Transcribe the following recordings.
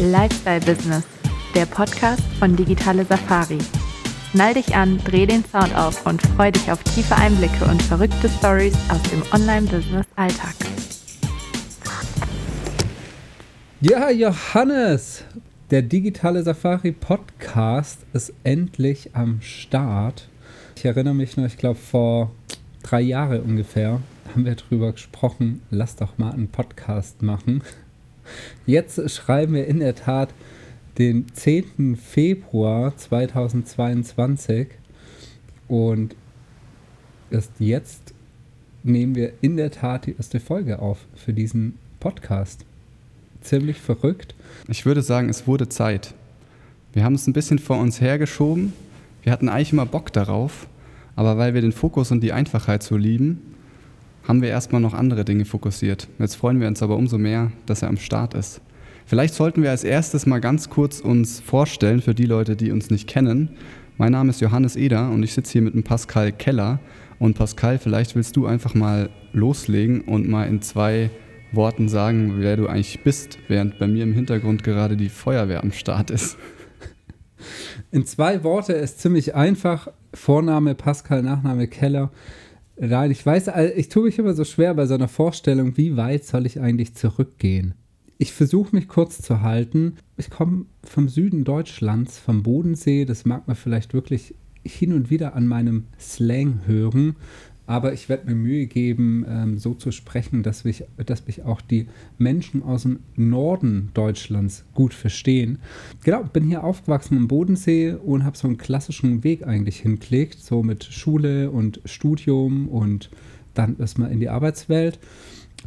Lifestyle Business, der Podcast von Digitale Safari. Schnall dich an, dreh den Sound auf und freu dich auf tiefe Einblicke und verrückte Stories aus dem Online-Business-Alltag. Ja, Johannes, der Digitale Safari Podcast ist endlich am Start. Ich erinnere mich noch, ich glaube vor drei Jahren ungefähr haben wir darüber gesprochen, lass doch mal einen Podcast machen. Jetzt schreiben wir in der Tat den 10. Februar 2022 und erst jetzt nehmen wir in der Tat die erste Folge auf für diesen Podcast. Ziemlich verrückt. Ich würde sagen, es wurde Zeit. Wir haben es ein bisschen vor uns hergeschoben. Wir hatten eigentlich immer Bock darauf, aber weil wir den Fokus und die Einfachheit so lieben, haben wir erstmal noch andere Dinge fokussiert. Jetzt freuen wir uns aber umso mehr, dass er am Start ist. Vielleicht sollten wir als erstes mal ganz kurz uns vorstellen für die Leute, die uns nicht kennen. Mein Name ist Johannes Eder und ich sitze hier mit dem Pascal Keller. Und Pascal, vielleicht willst du einfach mal loslegen und mal in zwei Worten sagen, wer du eigentlich bist, während bei mir im Hintergrund gerade die Feuerwehr am Start ist. In zwei Worte ist ziemlich einfach. Vorname Pascal, Nachname Keller. Nein, ich weiß, ich tue mich immer so schwer bei so einer Vorstellung, wie weit soll ich eigentlich zurückgehen? Ich versuche mich kurz zu halten. Ich komme vom Süden Deutschlands, vom Bodensee. Das mag man vielleicht wirklich hin und wieder an meinem Slang hören. Aber ich werde mir Mühe geben, ähm, so zu sprechen, dass mich, dass mich auch die Menschen aus dem Norden Deutschlands gut verstehen. Genau, bin hier aufgewachsen im Bodensee und habe so einen klassischen Weg eigentlich hingelegt, so mit Schule und Studium und dann erstmal in die Arbeitswelt.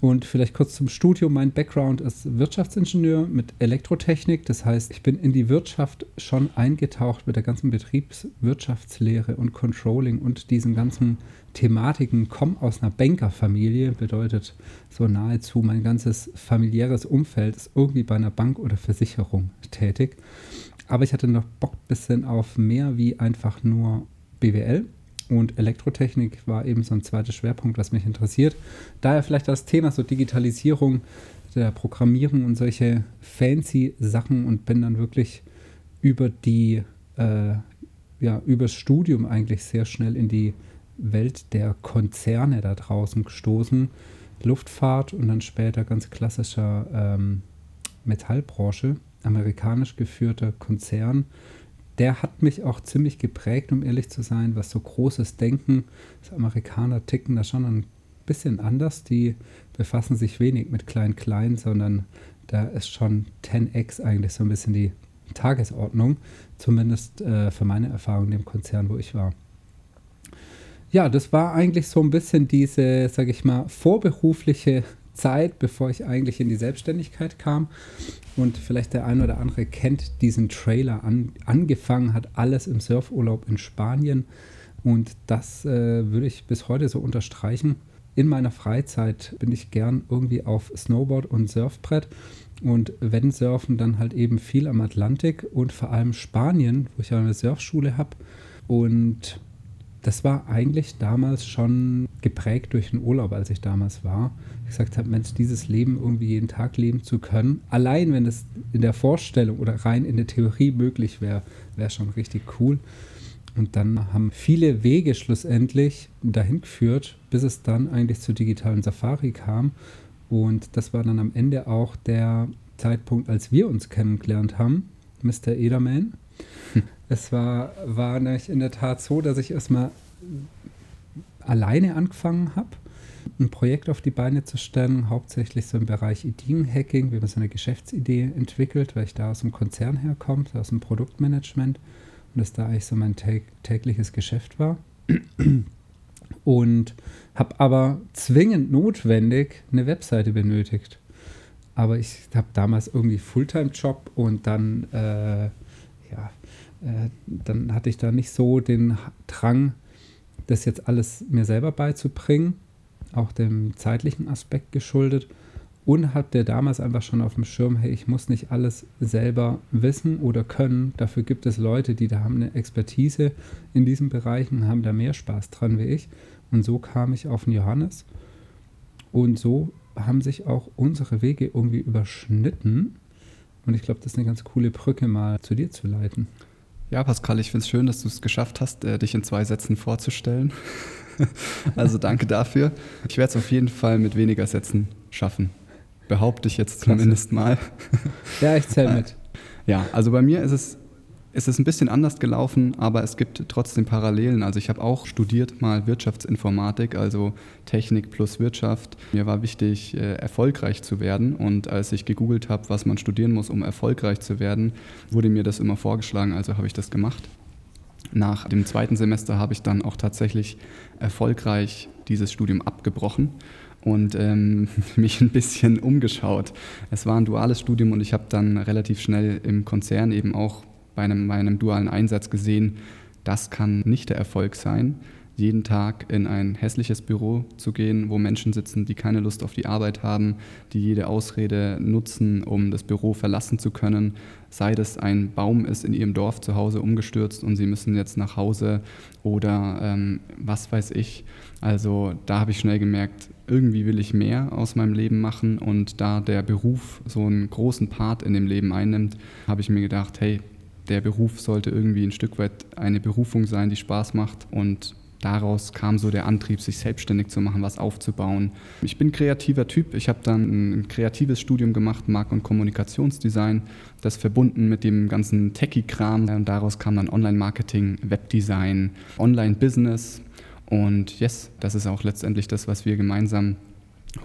Und vielleicht kurz zum Studium. Mein Background ist Wirtschaftsingenieur mit Elektrotechnik. Das heißt, ich bin in die Wirtschaft schon eingetaucht mit der ganzen Betriebswirtschaftslehre und Controlling und diesen ganzen Thematiken. Komme aus einer Bankerfamilie, bedeutet so nahezu mein ganzes familiäres Umfeld ist irgendwie bei einer Bank oder Versicherung tätig. Aber ich hatte noch Bock ein bisschen auf mehr wie einfach nur BWL und Elektrotechnik war eben so ein zweiter Schwerpunkt, was mich interessiert. Daher vielleicht das Thema so Digitalisierung der Programmierung und solche fancy Sachen und bin dann wirklich über die, äh, ja, übers Studium eigentlich sehr schnell in die Welt der Konzerne da draußen gestoßen. Luftfahrt und dann später ganz klassischer ähm, Metallbranche, amerikanisch geführter Konzern der hat mich auch ziemlich geprägt, um ehrlich zu sein, was so großes Denken. Das Amerikaner ticken da schon ein bisschen anders. Die befassen sich wenig mit Klein-Klein, sondern da ist schon 10x eigentlich so ein bisschen die Tagesordnung, zumindest äh, für meine Erfahrung in dem Konzern, wo ich war. Ja, das war eigentlich so ein bisschen diese, sage ich mal, vorberufliche Zeit, bevor ich eigentlich in die Selbstständigkeit kam. Und vielleicht der ein oder andere kennt diesen Trailer an. Angefangen hat alles im Surfurlaub in Spanien. Und das äh, würde ich bis heute so unterstreichen. In meiner Freizeit bin ich gern irgendwie auf Snowboard und Surfbrett. Und wenn surfen, dann halt eben viel am Atlantik und vor allem Spanien, wo ich eine Surfschule habe. Und das war eigentlich damals schon geprägt durch den Urlaub, als ich damals war. Ich gesagt habe, Mensch, dieses Leben irgendwie jeden Tag leben zu können, allein wenn es in der Vorstellung oder rein in der Theorie möglich wäre, wäre schon richtig cool. Und dann haben viele Wege schlussendlich dahin geführt, bis es dann eigentlich zur digitalen Safari kam. Und das war dann am Ende auch der Zeitpunkt, als wir uns kennengelernt haben, Mr. Ederman. Es war, war nämlich in der Tat so, dass ich erstmal alleine angefangen habe, ein Projekt auf die Beine zu stellen, hauptsächlich so im Bereich Ideenhacking, wie man so eine Geschäftsidee entwickelt, weil ich da aus dem Konzern herkomme, aus dem Produktmanagement und das da eigentlich so mein tägliches Geschäft war. Und habe aber zwingend notwendig eine Webseite benötigt. Aber ich habe damals irgendwie Fulltime-Job und dann äh, ja, äh, dann hatte ich da nicht so den Drang, das jetzt alles mir selber beizubringen, auch dem zeitlichen Aspekt geschuldet. Und hatte damals einfach schon auf dem Schirm, hey, ich muss nicht alles selber wissen oder können. Dafür gibt es Leute, die da haben eine Expertise in diesen Bereichen, haben da mehr Spaß dran wie ich. Und so kam ich auf den Johannes. Und so haben sich auch unsere Wege irgendwie überschnitten Und ich glaube, das ist eine ganz coole Brücke, mal zu dir zu leiten. Ja, Pascal, ich finde es schön, dass du es geschafft hast, äh, dich in zwei Sätzen vorzustellen. also danke dafür. Ich werde es auf jeden Fall mit weniger Sätzen schaffen. Behaupte ich jetzt zumindest mal. Ja, ich zähle mit. Ja, also bei mir ist es es ist ein bisschen anders gelaufen, aber es gibt trotzdem Parallelen. Also ich habe auch studiert mal Wirtschaftsinformatik, also Technik plus Wirtschaft. Mir war wichtig, äh, erfolgreich zu werden. Und als ich gegoogelt habe, was man studieren muss, um erfolgreich zu werden, wurde mir das immer vorgeschlagen. Also habe ich das gemacht. Nach dem zweiten Semester habe ich dann auch tatsächlich erfolgreich dieses Studium abgebrochen und ähm, mich ein bisschen umgeschaut. Es war ein duales Studium und ich habe dann relativ schnell im Konzern eben auch bei einem, bei einem dualen Einsatz gesehen, das kann nicht der Erfolg sein, jeden Tag in ein hässliches Büro zu gehen, wo Menschen sitzen, die keine Lust auf die Arbeit haben, die jede Ausrede nutzen, um das Büro verlassen zu können, sei das ein Baum ist in ihrem Dorf zu Hause umgestürzt und sie müssen jetzt nach Hause oder ähm, was weiß ich. Also da habe ich schnell gemerkt, irgendwie will ich mehr aus meinem Leben machen und da der Beruf so einen großen Part in dem Leben einnimmt, habe ich mir gedacht, hey, der Beruf sollte irgendwie ein Stück weit eine Berufung sein, die Spaß macht. Und daraus kam so der Antrieb, sich selbstständig zu machen, was aufzubauen. Ich bin kreativer Typ. Ich habe dann ein kreatives Studium gemacht, Mark- und Kommunikationsdesign, das verbunden mit dem ganzen Techie-Kram. Und daraus kam dann Online-Marketing, Webdesign, Online-Business. Und yes, das ist auch letztendlich das, was wir gemeinsam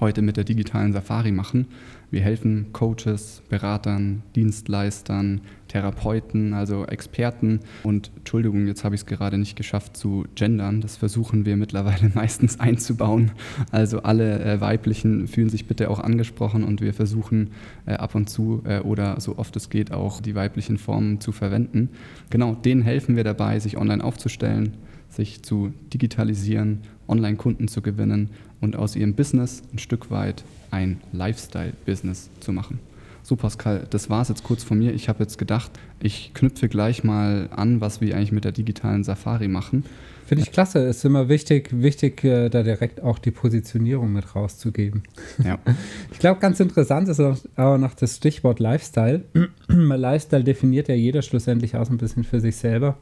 heute mit der digitalen Safari machen. Wir helfen Coaches, Beratern, Dienstleistern, Therapeuten, also Experten. Und Entschuldigung, jetzt habe ich es gerade nicht geschafft zu gendern. Das versuchen wir mittlerweile meistens einzubauen. Also alle äh, Weiblichen fühlen sich bitte auch angesprochen und wir versuchen äh, ab und zu äh, oder so oft es geht auch die weiblichen Formen zu verwenden. Genau, denen helfen wir dabei, sich online aufzustellen, sich zu digitalisieren, Online-Kunden zu gewinnen und aus ihrem Business ein Stück weit ein Lifestyle-Business zu machen. So, Pascal, das war es jetzt kurz von mir. Ich habe jetzt gedacht, ich knüpfe gleich mal an, was wir eigentlich mit der digitalen Safari machen. Finde ich klasse. Es ist immer wichtig, wichtig, äh, da direkt auch die Positionierung mit rauszugeben. Ja. Ich glaube, ganz interessant ist auch noch das Stichwort Lifestyle. Lifestyle definiert ja jeder schlussendlich auch so ein bisschen für sich selber.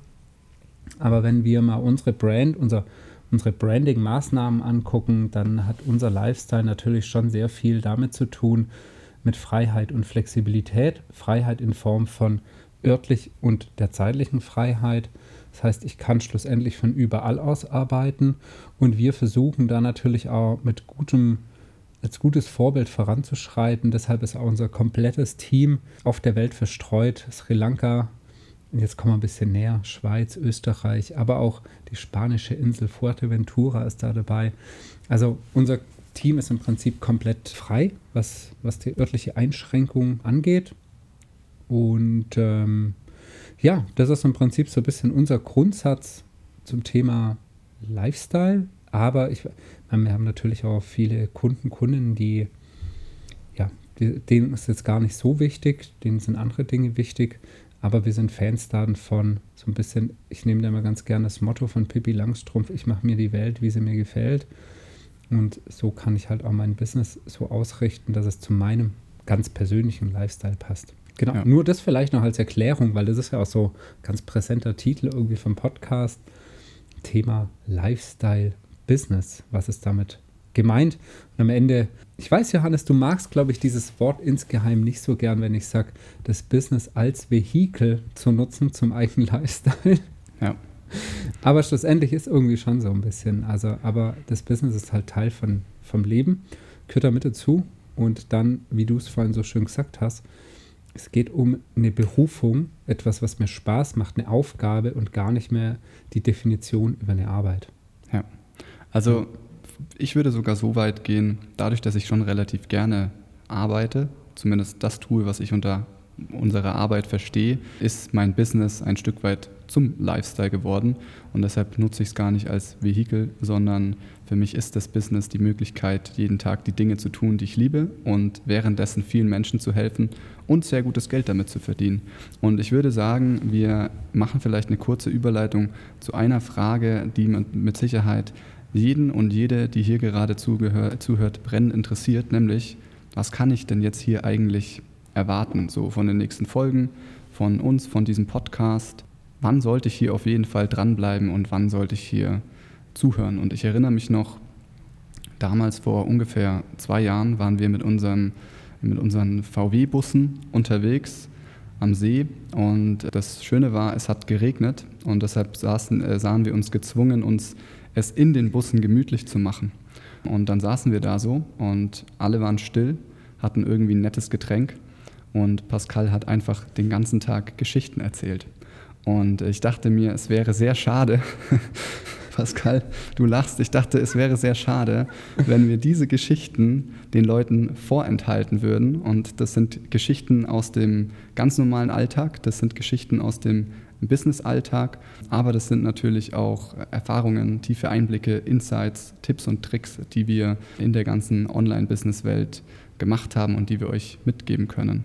Aber wenn wir mal unsere Brand, unser unsere Branding-Maßnahmen angucken, dann hat unser Lifestyle natürlich schon sehr viel damit zu tun, mit Freiheit und Flexibilität. Freiheit in Form von örtlich und der zeitlichen Freiheit. Das heißt, ich kann schlussendlich von überall aus arbeiten und wir versuchen da natürlich auch mit gutem, als gutes Vorbild voranzuschreiten. Deshalb ist auch unser komplettes Team auf der Welt verstreut. Sri Lanka, jetzt kommen wir ein bisschen näher, Schweiz, Österreich, aber auch die spanische Insel Fuerteventura ist da dabei. Also unser Team ist im Prinzip komplett frei, was, was die örtliche Einschränkung angeht. Und ähm, ja, das ist im Prinzip so ein bisschen unser Grundsatz zum Thema Lifestyle. Aber ich, wir haben natürlich auch viele Kunden, Kundinnen, die, ja, denen ist jetzt gar nicht so wichtig, denen sind andere Dinge wichtig. Aber wir sind Fans dann von so ein bisschen, ich nehme da mal ganz gerne das Motto von Pippi Langstrumpf, ich mache mir die Welt, wie sie mir gefällt. Und so kann ich halt auch mein Business so ausrichten, dass es zu meinem ganz persönlichen Lifestyle passt. Genau, ja. nur das vielleicht noch als Erklärung, weil das ist ja auch so ein ganz präsenter Titel irgendwie vom Podcast. Thema Lifestyle Business. Was ist damit gemeint. Und am Ende, ich weiß, Johannes, du magst, glaube ich, dieses Wort insgeheim nicht so gern, wenn ich sage, das Business als Vehikel zu nutzen zum eigenen Lifestyle. Ja. Aber schlussendlich ist irgendwie schon so ein bisschen. Also, aber das Business ist halt Teil von, vom Leben, gehört da mit dazu. Und dann, wie du es vorhin so schön gesagt hast, es geht um eine Berufung, etwas, was mir Spaß macht, eine Aufgabe und gar nicht mehr die Definition über eine Arbeit. Ja. Also ich würde sogar so weit gehen, dadurch, dass ich schon relativ gerne arbeite, zumindest das tue, was ich unter unserer Arbeit verstehe, ist mein Business ein Stück weit zum Lifestyle geworden. Und deshalb nutze ich es gar nicht als Vehikel, sondern für mich ist das Business die Möglichkeit, jeden Tag die Dinge zu tun, die ich liebe und währenddessen vielen Menschen zu helfen und sehr gutes Geld damit zu verdienen. Und ich würde sagen, wir machen vielleicht eine kurze Überleitung zu einer Frage, die mit Sicherheit jeden und jede, die hier gerade zuhört, brennend interessiert, nämlich, was kann ich denn jetzt hier eigentlich erwarten, so von den nächsten Folgen, von uns, von diesem Podcast. Wann sollte ich hier auf jeden Fall dranbleiben und wann sollte ich hier zuhören? Und ich erinnere mich noch, damals vor ungefähr zwei Jahren waren wir mit, unserem, mit unseren VW-Bussen unterwegs am See und das Schöne war, es hat geregnet und deshalb saßen, äh, sahen wir uns gezwungen, uns es in den Bussen gemütlich zu machen. Und dann saßen wir da so und alle waren still, hatten irgendwie ein nettes Getränk und Pascal hat einfach den ganzen Tag Geschichten erzählt. Und ich dachte mir, es wäre sehr schade, Pascal, du lachst, ich dachte, es wäre sehr schade, wenn wir diese Geschichten den Leuten vorenthalten würden. Und das sind Geschichten aus dem ganz normalen Alltag, das sind Geschichten aus dem Business-Alltag, aber das sind natürlich auch Erfahrungen, tiefe Einblicke, Insights, Tipps und Tricks, die wir in der ganzen Online-Business-Welt gemacht haben und die wir euch mitgeben können.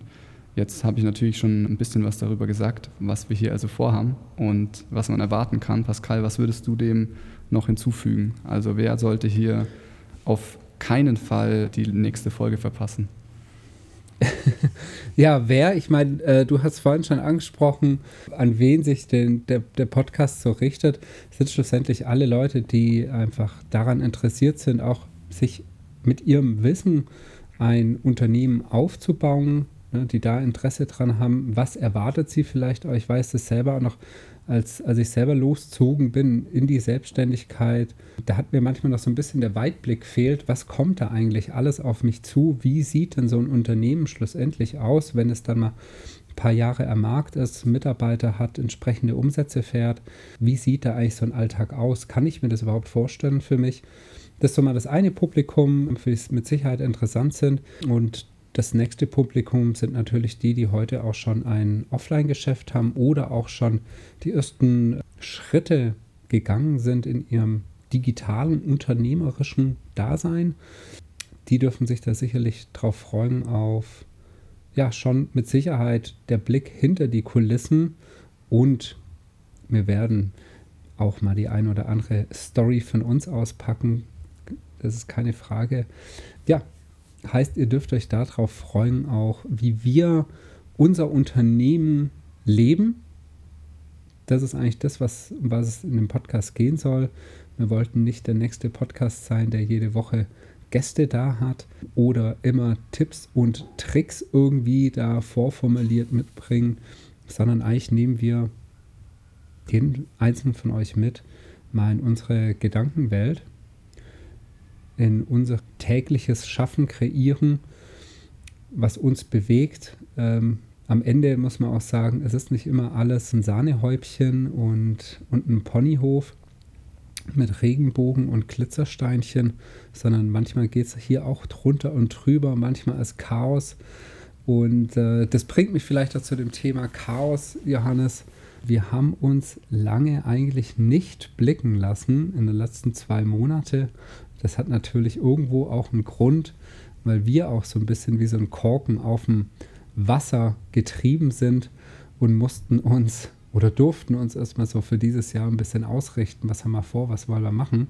Jetzt habe ich natürlich schon ein bisschen was darüber gesagt, was wir hier also vorhaben und was man erwarten kann. Pascal, was würdest du dem noch hinzufügen? Also wer sollte hier auf keinen Fall die nächste Folge verpassen? ja, wer? Ich meine, äh, du hast vorhin schon angesprochen, an wen sich den, der, der Podcast so richtet, sind schlussendlich alle Leute, die einfach daran interessiert sind, auch sich mit ihrem Wissen ein Unternehmen aufzubauen, ne, die da Interesse dran haben. Was erwartet sie vielleicht? Ich weiß das selber auch noch als, als ich selber loszogen bin in die Selbstständigkeit, da hat mir manchmal noch so ein bisschen der Weitblick fehlt, was kommt da eigentlich alles auf mich zu? Wie sieht denn so ein Unternehmen schlussendlich aus, wenn es dann mal ein paar Jahre am Markt ist, Mitarbeiter hat, entsprechende Umsätze fährt? Wie sieht da eigentlich so ein Alltag aus? Kann ich mir das überhaupt vorstellen für mich? Das ist so mal das eine Publikum, für das mit Sicherheit interessant sind. Und das nächste Publikum sind natürlich die, die heute auch schon ein Offline-Geschäft haben oder auch schon die ersten Schritte gegangen sind in ihrem digitalen unternehmerischen Dasein. Die dürfen sich da sicherlich drauf freuen auf ja schon mit Sicherheit der Blick hinter die Kulissen und wir werden auch mal die ein oder andere Story von uns auspacken. Das ist keine Frage. Ja, Heißt, ihr dürft euch darauf freuen, auch wie wir unser Unternehmen leben. Das ist eigentlich das, was, was es in dem Podcast gehen soll. Wir wollten nicht der nächste Podcast sein, der jede Woche Gäste da hat oder immer Tipps und Tricks irgendwie da vorformuliert mitbringen, sondern eigentlich nehmen wir jeden einzelnen von euch mit mal in unsere Gedankenwelt in unser tägliches Schaffen, Kreieren, was uns bewegt. Ähm, am Ende muss man auch sagen, es ist nicht immer alles ein Sahnehäubchen und, und ein Ponyhof mit Regenbogen und Glitzersteinchen, sondern manchmal geht es hier auch drunter und drüber, manchmal ist Chaos. Und äh, das bringt mich vielleicht auch zu dem Thema Chaos, Johannes. Wir haben uns lange eigentlich nicht blicken lassen in den letzten zwei Monaten das hat natürlich irgendwo auch einen Grund, weil wir auch so ein bisschen wie so ein Korken auf dem Wasser getrieben sind und mussten uns oder durften uns erstmal so für dieses Jahr ein bisschen ausrichten, was haben wir vor, was wollen wir machen.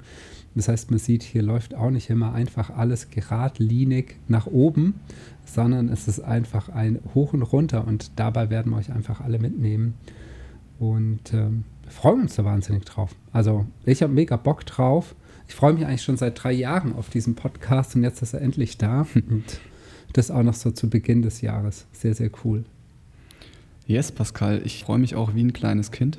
Das heißt, man sieht, hier läuft auch nicht immer einfach alles geradlinig nach oben, sondern es ist einfach ein Hoch und Runter und dabei werden wir euch einfach alle mitnehmen. Und wir freuen uns da wahnsinnig drauf. Also ich habe mega Bock drauf ich freue mich eigentlich schon seit drei Jahren auf diesen Podcast und jetzt ist er endlich da. Und das auch noch so zu Beginn des Jahres. Sehr, sehr cool. Yes, Pascal, ich freue mich auch wie ein kleines Kind.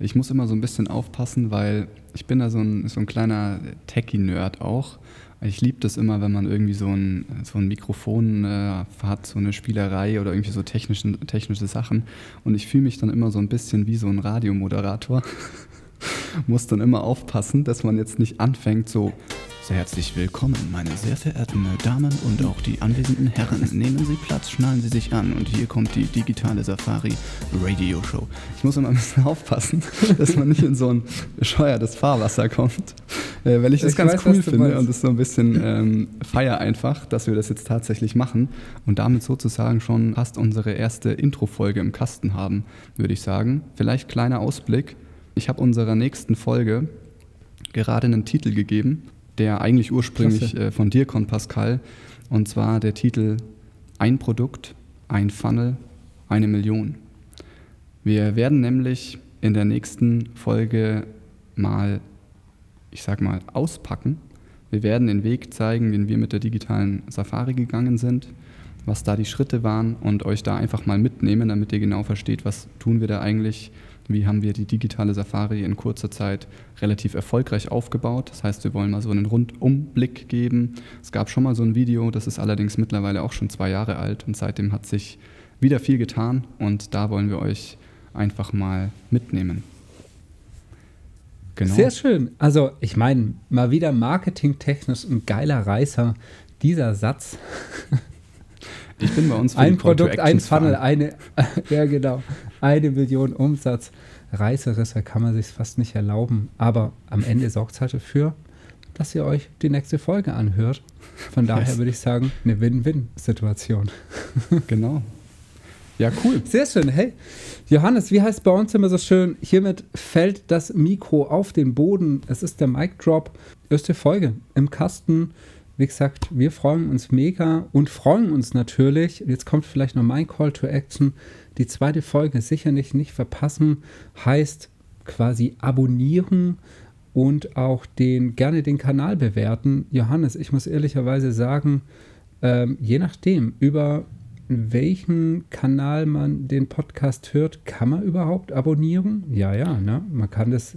Ich muss immer so ein bisschen aufpassen, weil ich bin da so ein, so ein kleiner Techie-Nerd auch. Ich liebe das immer, wenn man irgendwie so ein, so ein Mikrofon äh, hat, so eine Spielerei oder irgendwie so technische, technische Sachen. Und ich fühle mich dann immer so ein bisschen wie so ein Radiomoderator. muss dann immer aufpassen, dass man jetzt nicht anfängt so sehr herzlich willkommen, meine sehr verehrten Damen und auch die anwesenden Herren. Nehmen Sie Platz, schnallen Sie sich an und hier kommt die digitale Safari Radio Show. Ich muss immer ein bisschen aufpassen, dass man nicht in so ein bescheuertes Fahrwasser kommt, äh, weil ich das ich ganz weiß, cool finde und es so ein bisschen ähm, feier einfach, dass wir das jetzt tatsächlich machen und damit sozusagen schon fast unsere erste Intro-Folge im Kasten haben, würde ich sagen. Vielleicht kleiner Ausblick. Ich habe unserer nächsten Folge gerade einen Titel gegeben, der eigentlich ursprünglich äh, von dir kommt, Pascal. Und zwar der Titel Ein Produkt, ein Funnel, eine Million. Wir werden nämlich in der nächsten Folge mal, ich sag mal, auspacken. Wir werden den Weg zeigen, den wir mit der digitalen Safari gegangen sind, was da die Schritte waren und euch da einfach mal mitnehmen, damit ihr genau versteht, was tun wir da eigentlich, wie haben wir die digitale Safari in kurzer Zeit relativ erfolgreich aufgebaut. Das heißt, wir wollen mal so einen Rundumblick geben. Es gab schon mal so ein Video, das ist allerdings mittlerweile auch schon zwei Jahre alt und seitdem hat sich wieder viel getan und da wollen wir euch einfach mal mitnehmen. Genau. Sehr schön. Also ich meine, mal wieder marketingtechnisch ein geiler Reißer. Dieser Satz. Ich bin bei uns ein Produkt, ein Funnel, eine, ja genau, eine Million Umsatz. Reißerisser kann man sich fast nicht erlauben. Aber am Ende sorgt es halt dafür, dass ihr euch die nächste Folge anhört. Von daher würde ich sagen, eine Win-Win-Situation. Genau. Ja, cool. Sehr schön. Hey, Johannes, wie heißt bei uns immer so schön? Hiermit fällt das Mikro auf den Boden. Es ist der Mic Drop. Erste Folge im Kasten. Wie gesagt, wir freuen uns mega und freuen uns natürlich. Jetzt kommt vielleicht noch mein Call to Action. Die zweite Folge sicher nicht, nicht verpassen. Heißt quasi abonnieren und auch den, gerne den Kanal bewerten. Johannes, ich muss ehrlicherweise sagen, ähm, je nachdem, über welchen Kanal man den Podcast hört, kann man überhaupt abonnieren? Ja, ja, ne? Man kann das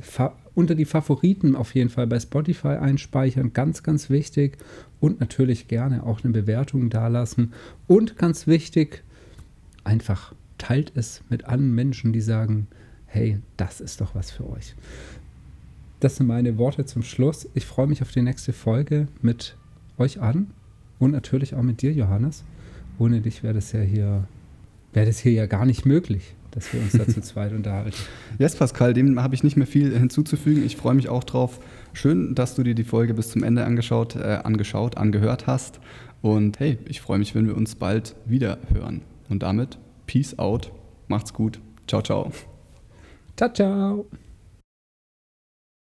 unter die Favoriten auf jeden Fall bei Spotify einspeichern, ganz, ganz wichtig. Und natürlich gerne auch eine Bewertung dalassen. Und ganz wichtig, einfach teilt es mit anderen Menschen, die sagen, hey, das ist doch was für euch. Das sind meine Worte zum Schluss. Ich freue mich auf die nächste Folge mit euch an und natürlich auch mit dir, Johannes ohne dich wäre das ja hier, wäre das hier ja gar nicht möglich, dass wir uns da zu zweit unterhalten. Yes, Pascal, dem habe ich nicht mehr viel hinzuzufügen. Ich freue mich auch drauf. Schön, dass du dir die Folge bis zum Ende angeschaut, äh, angeschaut, angehört hast. Und hey, ich freue mich, wenn wir uns bald wieder hören. Und damit, Peace out, macht's gut. Ciao, ciao. Ciao, ciao.